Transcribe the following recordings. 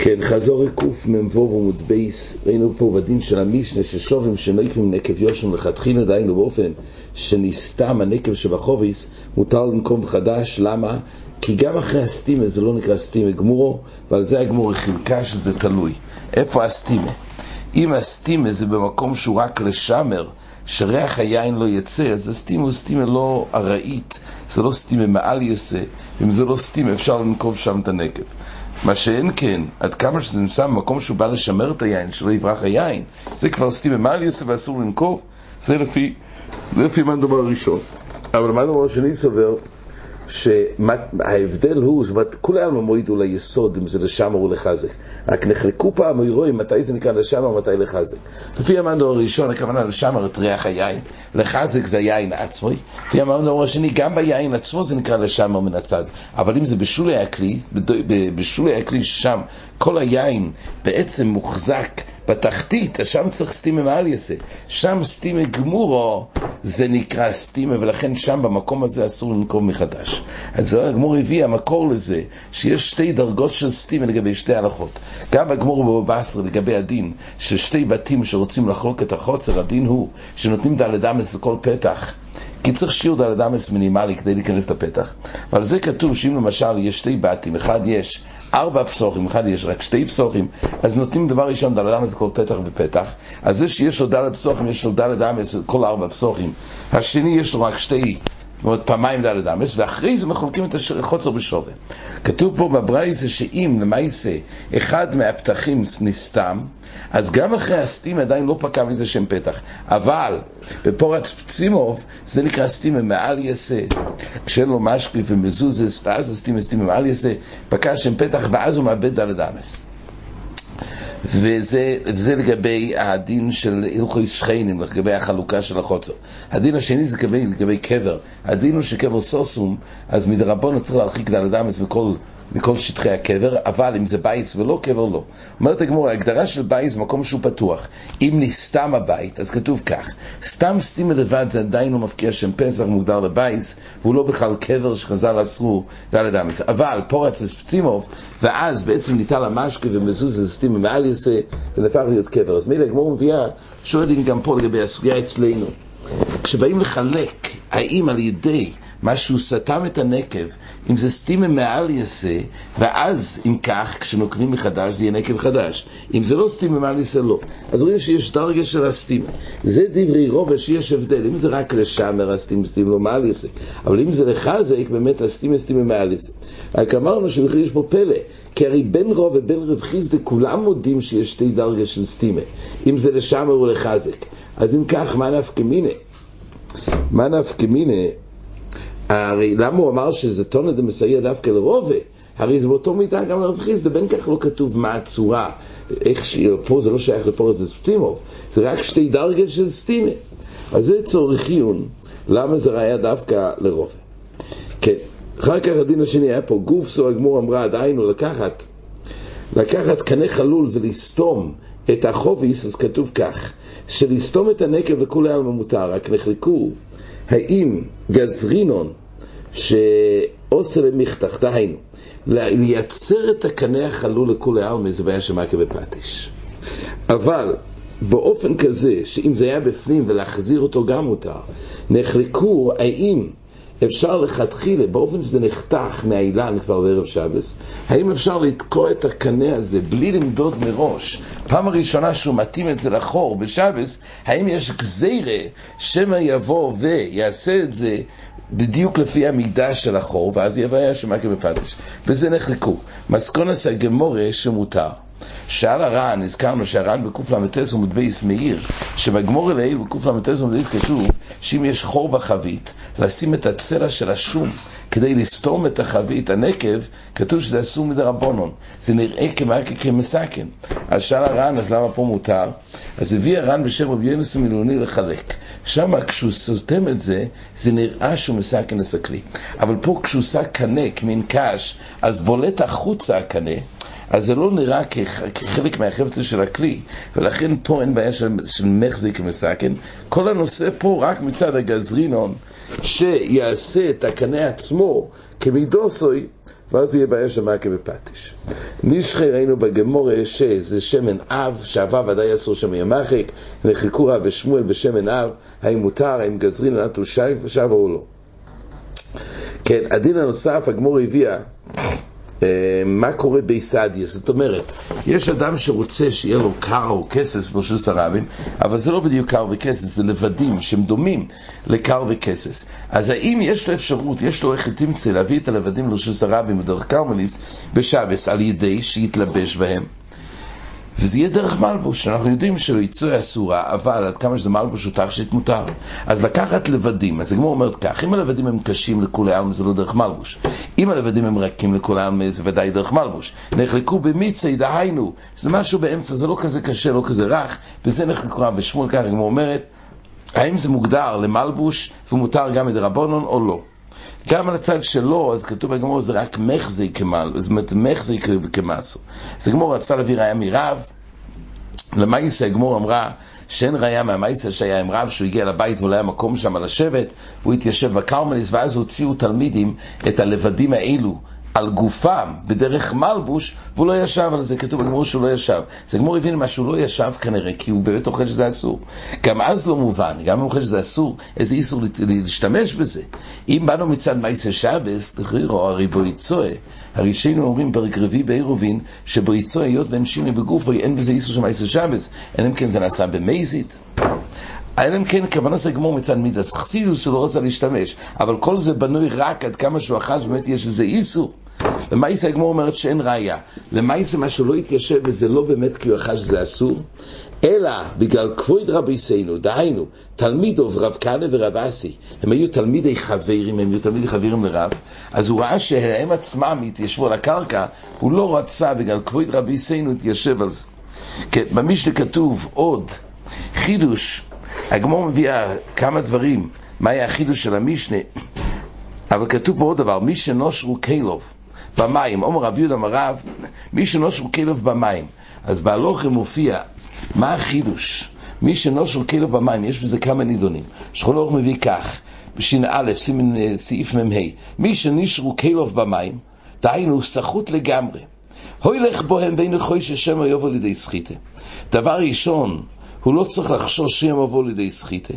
כן, חזור קמ"ו עמוד בייס, ראינו פה בדין של המשנה ששובים שנקבים נקב יושם לכתחילה, דהיינו באופן שנסתם הנקב שבחוביס, מותר לנקום חדש, למה? כי גם אחרי הסטימה זה לא נקרא סטימה גמורו, ועל זה הגמור חילקה שזה תלוי. איפה הסטימה? אם הסטימה זה במקום שהוא רק לשמר, שריח היין לא יצא, אז הסטימה הוא סטימה לא ארעית, זה לא סטימה מעל יעשה, אם זה לא סטימה אפשר לנקוב שם את הנקב. מה שאין כן, עד כמה שזה נמצא במקום שהוא בא לשמר את היין, שלא יברח היין, זה כבר סטימה מעל יעשה ואסור לנקוב, זה לפי, זה לפי מה הדבר הראשון. אבל מה הדבר השני סובר? שההבדל הוא, זאת אומרת, כולי עלמא מועידו ליסוד, אם זה לשמר או לחזק. רק נחלקו פעם אירועים מתי זה נקרא לשמר ומתי לחזק. לפי המנדו הראשון, הכוונה לשמר את ריח היין, לחזק זה היין עצמי. לפי המנדו השני, גם ביין עצמו זה נקרא לשמר מן הצד. אבל אם זה בשולי הכלי, בשולי הכלי ששם כל היין בעצם מוחזק בתחתית, אז שם צריך סטימה מעל יסה. שם סטימה גמורו, זה נקרא סטימה, ולכן שם במקום הזה אסור לנקום מחדש. אז הגמור הביא המקור לזה, שיש שתי דרגות של סטימה לגבי שתי הלכות. גם הגמור בבבא בתרא לגבי הדין, ששתי בתים שרוצים לחלוק את החוצר, הדין הוא שנותנים דלת אמס לכל פתח. כי צריך שיעור דלת אמס מינימלי כדי להיכנס לפתח. ועל זה כתוב שאם למשל יש שתי בתים, אחד יש ארבע פסוחים, אחד יש רק שתי פסוחים, אז נותנים דבר ראשון דלת אמס לכל פתח ופתח. אז זה שיש לו דלת פסוחים, יש לו דלת אמס לכל ארבע פסוחים. השני יש לו רק שתי אומרת פעמיים דלת אמס, ואחרי זה מחולקים את החוצר בשווה. כתוב פה בברייזה שאם למעשה אחד מהפתחים נסתם, אז גם אחרי הסתים עדיין לא פקע מזה שם פתח. אבל בפורץ פצימוב זה נקרא סתימה מעל יסה, כשאין לו משקי ומזוזס, ואז הסתימה סתימה מעל יסה, פקע שם פתח ואז הוא מאבד דלת אמס. וזה, וזה לגבי הדין של הלכוי שכנים, לגבי החלוקה של החוצר. הדין השני זה לגבי, לגבי קבר. הדין הוא שקבר סוסום, אז מדרבנו צריך להרחיק דל אדמס מכל, מכל שטחי הקבר, אבל אם זה בייס ולא קבר, לא. אומרת הגמור, ההגדרה של בייס זה מקום שהוא פתוח. אם נסתם הבית, אז כתוב כך, סתם סתימה לבד זה עדיין לא מפקיע שם פסח מוגדר לבייס, והוא לא בכלל קבר שחז"ל אסרו דל אדמס. אבל פורץ אספצימוב, ואז בעצם ניתן למשקה ומזוז זה סתימה מעל יעשה, זה נהפך להיות קבר. אז מילא הגמור מביאה, שואלים גם פה לגבי הסוגיה אצלנו. כשבאים לחלק, האם על ידי מה שהוא סתם את הנקב, אם זה סטימה מעל יעשה, ואז אם כך, כשנוקבים מחדש, זה יהיה נקב חדש. אם זה לא סטימה מעל יעשה, לא. אז רואים שיש דרגה של הסטימה. זה דברי רובה שיש הבדל. אם זה רק לשמר הסטימה, סטימה לא מעל יעשה. אבל אם זה לחזק, באמת הסטימה סטימה מעל יעשה. רק אמרנו שבכלל יש פה פלא. כי הרי בין רוב ובין רב חיסדה כולם מודים שיש שתי דרגה של סטימה. אם זה לשמר או לחזק. אז אם כך, מה נפקא מיני? מה נפקא מיני? הרי למה הוא אמר שזה טונה דמסייע דווקא לרובה? הרי זה באותו מידה גם לרב חיסדה, בין כך לא כתוב מה הצורה, איך ש... פה זה לא שייך לפורס סטימוב, זה רק שתי דרגה של סטימה. אז זה צורך עיון, למה זה ראיה דווקא לרובה. כן, אחר כך הדין השני היה פה, גוף סו הגמור אמרה, דהיינו לקחת, לקחת קנה חלול ולסתום את החוביס, אז כתוב כך, שלסתום את הנקב לכולי עלמא מותר, רק נחלקו האם גזרינון שעושה למכתח, דהיינו, לייצר את הקנה החלול לכולי עלמא זה בעיה של מכה בפטיש. אבל באופן כזה, שאם זה היה בפנים ולהחזיר אותו גם מותר, נחלקו האם אפשר לכתחילה, באופן שזה נחתך מהאילן כבר בערב שבס, האם אפשר לתקוע את הקנה הזה בלי למדוד מראש, פעם הראשונה שהוא מתאים את זה לחור בשבס, האם יש גזירה שמא יבוא ויעשה את זה בדיוק לפי המידה של החור, ואז יבוא שמע כבפדש. וזה נחלקו. מסקונס הגמורה שמותר. שאל הר"ן, הזכרנו שהר"ן בקל"ט עמוד בייס מאיר, שבגמור לעיל בקל"ט עמוד בייס כתוב שאם יש חור בחבית, לשים את הצלע של השום כדי לסתום את החבית, הנקב, כתוב שזה אסור מדרבנון. זה נראה כמסכן. אז שאל הר"ן, אז למה פה מותר? אז הביא הר"ן בשם רבי יונס המילוני לחלק. שם כשהוא סותם את זה, זה נראה שהוא מסכן את הכלי. אבל פה כשהוא עושה קנה, כמין קש, אז בולט החוצה הקנה. אז זה לא נראה כחלק מהחפצה של הכלי, ולכן פה אין בעיה של, של מחזיק ומסכן. כל הנושא פה רק מצד הגזרינון, שיעשה את הקנה עצמו כמידוסוי, ואז יהיה בעיה של מכה בפטיש. נשחי ראינו בגמורה שזה שמן אב, שאבה ודאי אסור שם ימחק, נחלקו רב ושמואל בשמן אב, האם מותר, האם גזרין נטו שב או לא. כן, הדין הנוסף, הגמורה הביאה אה, מה קורה ביסדיה? זאת אומרת, יש אדם שרוצה שיהיה לו קר או כסס ברשוס הרבים, אבל זה לא בדיוק קר וכסס, זה לבדים שהם דומים לקר וכסס. אז האם יש לו אפשרות, יש לו איך תמצא להביא את הלבדים לרשוס הרבים בדרך קרמליס בשבס על ידי שיתלבש בהם? וזה יהיה דרך מלבוש, אנחנו יודעים שייצוא אסורה, אבל עד כמה שזה מלבוש הוא תכשיט מותר. אז לקחת לבדים, אז הגמור אומרת כך, אם הלבדים הם קשים לכולי עלמא זה לא דרך מלבוש. אם הלבדים הם רכים לכולי עלמא זה ודאי דרך מלבוש. נחלקו במיצי, דהיינו, זה משהו באמצע, זה לא כזה קשה, לא כזה רך, וזה נחלקו רב ושמואל, ככה הגמור אומרת, האם זה מוגדר למלבוש ומותר גם מדרבנון או לא. גם על הצד שלו, אז כתוב בגמור זה רק מחזי כמל, זאת אומרת מחזי כמסו. אז הגמור רצתה להביא ראיה מרב, למעשה הגמור אמרה שאין ראיה מהמייסה שהיה עם רב שהוא הגיע לבית ולא היה מקום שם לשבת והוא התיישב בקרמליס ואז הוציאו תלמידים את הלבדים האלו על גופם בדרך מלבוש, והוא לא ישב על זה, כתוב בגמור שהוא לא ישב. אז הגמור הבין מה שהוא לא ישב כנראה, כי הוא באמת אוכל שזה אסור. גם אז לא מובן, גם אם אוכל שזה אסור, איזה איסור להשתמש בזה. אם באנו מצד מייסר שבס, לכירו הרי בו יצואה. הרי שיינו אומרים פרק רביעי בעירובין, שבו יצואה היות ואין שיני בגופו, אין בזה איסור של מייסר שבס, אלא אם כן זה נעשה במייזית. אלא אם כן כוונה זה גמור מצד מידס חסידוס שלא רוצה להשתמש, אבל כל זה בנוי רק עד כמה שהוא אחז, באמת יש לזה איסור. למעשה הגמור אומרת שאין ראייה. למעשה מה שלא התיישב וזה לא באמת כי הוא אחז שזה אסור, אלא בגלל כבוד רביסנו, דהיינו, תלמידו ורב כהנא ורב אסי, הם היו תלמידי חברים, הם היו תלמידי חברים לרב, אז הוא ראה שהם עצמם התיישבו על הקרקע, הוא לא רצה בגלל כבוד רביסנו להתיישב על זה. כן, במשנה כתוב עוד חידוש הגמור מביאה כמה דברים, מה היה החידוש של המשנה, אבל כתוב פה עוד דבר, מי שנושרו קלוב במים, אומר רב יהודה מרב, מי שנושרו קלוב במים, אז בהלוכם מופיע, מה החידוש? מי שנושרו קלוב במים, יש בזה כמה נידונים. שכון אורך מביא כך, בש"א, סימן סעיף מ"ה, מי שנשרו קלוב במים, דהיינו סחוט לגמרי. הוילך בוהם ואין חויש השם יבוא לידי סחיטה. דבר ראשון, הוא לא צריך לחשוש שהם יבואו לידי סחיטה.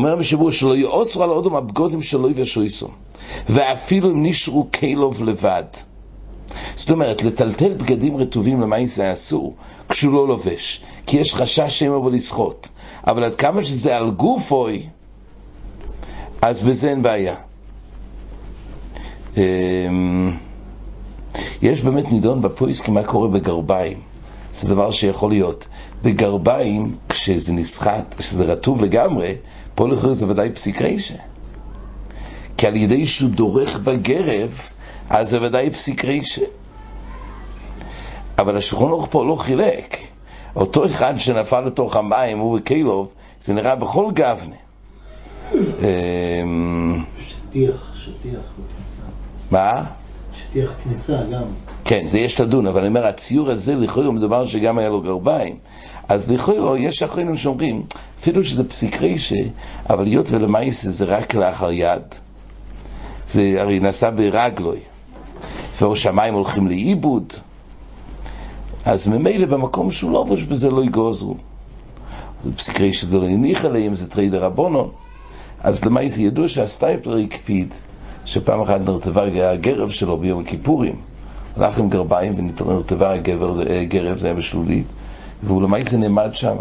אומר המשבוע שלא יאוסרו על אודום הבגודים שלו יבשויסו, ואפילו אם נשרו קלוב לבד. זאת אומרת, לטלטל בגדים רטובים למים זה אסור, כשהוא לא לובש, כי יש חשש שהם יבואו לסחוט. אבל עד כמה שזה על גופוי, אז בזה אין בעיה. אמ, יש באמת נידון בפויסק מה קורה בגרביים. זה דבר שיכול להיות. בגרביים, כשזה נסחט, כשזה רטוב לגמרי, פה לכאורה זה ודאי פסיק רישה. כי על ידי שהוא דורך בגרב, אז זה ודאי פסיק רישה. אבל השולחן אורך פה לא חילק. אותו אחד שנפל לתוך המים, הוא וקילוב, זה נראה בכל גבנה. שטיח, שטיח. מה? שטיח כניסה גם. כן, זה יש לדון, אבל אני אומר, הציור הזה לכאורה מדובר שגם היה לו גרביים. אז לכאורה יש אחרים שאומרים, אפילו שזה פסיק רישה, אבל היות ולמעשה זה רק לאחר יד, זה הרי נעשה ברגלוי, וראש המים הולכים לאיבוד, אז ממילא במקום שהוא לא לבוש בזה לא יגוזרו. פסיק רישה זה לא הניח עליהם, זה תרי דרבונון. אז למעשה ידוע שהסטייפלר הקפיד שפעם אחת נרטבה הגרב שלו ביום הכיפורים. הלך עם גרביים ונרטבה הגרב, זה היה בשלולית, והוא למעשה נעמד שם,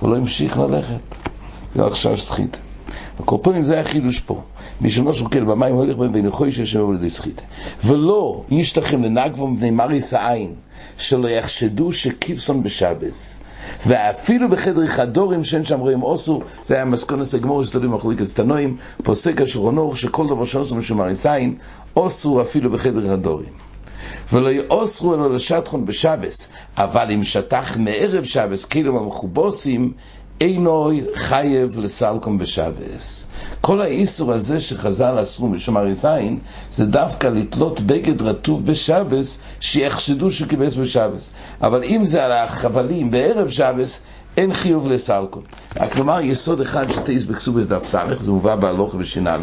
הוא לא המשיך ללכת, בגלל חשש סחית. הקורפונים זה היה חידוש פה. מי שלא שוקל במים הולך בהם וינכוי שיש שם לידי סחית. ולא ישתכם לנגבו מפני מריס העין, שלא יחשדו שכבסון בשבס. ואפילו בחדר חדורים שאין שם רואים אוסו, זה היה מסכונס הגמור שתלוי מחליקת תנועים, פוסק השרונור שכל דבר שעשו משום מריס העין, אוסו אפילו בחדר חדורים. ולא יאוסרו אלו לשטחון בשבס, אבל אם שטח מערב שבס, כאילו המכובוסים, אינוי חייב לסלקום בשבס. כל האיסור הזה שחז"ל אסרו משום הריזיין, זה דווקא לתלות בגד רטוב בשבס, שיחשדו שכיבס בשבס. אבל אם זה על החבלים בערב שבס, אין חיוב לסלקון. כלומר, יסוד אחד שתאיס בכסובס דף ס', זה מובא בהלוכה בש"א,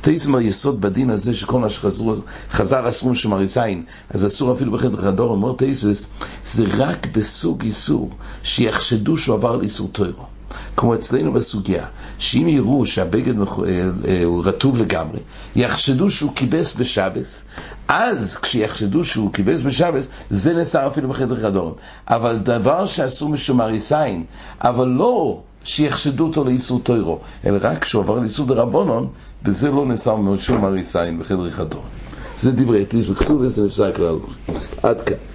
תאיס אומר יסוד בדין הזה שכל מה שחזר אסור שמריסיין, אז אסור אפילו בחדר חדור, אומר תאיסוס, זה רק בסוג איסור, שיחשדו שהוא עבר לאיסור טוירו. כמו אצלנו בסוגיה, שאם יראו שהבגד אה, אה, הוא רטוב לגמרי, יחשדו שהוא כיבס בשבס, אז כשיחשדו שהוא כיבס בשבס, זה נאסר אפילו בחדר חדורם. אבל דבר שאסור משום אריסיין, אבל לא שיחשדו אותו לאיסור טוירו, אלא רק כשהוא עבר לאיסור דרבונון, בזה לא נאסר משום אריסיין בחדר חדורם. זה דברי תליס בכסובס, זה נפסק להלוך. עד כאן.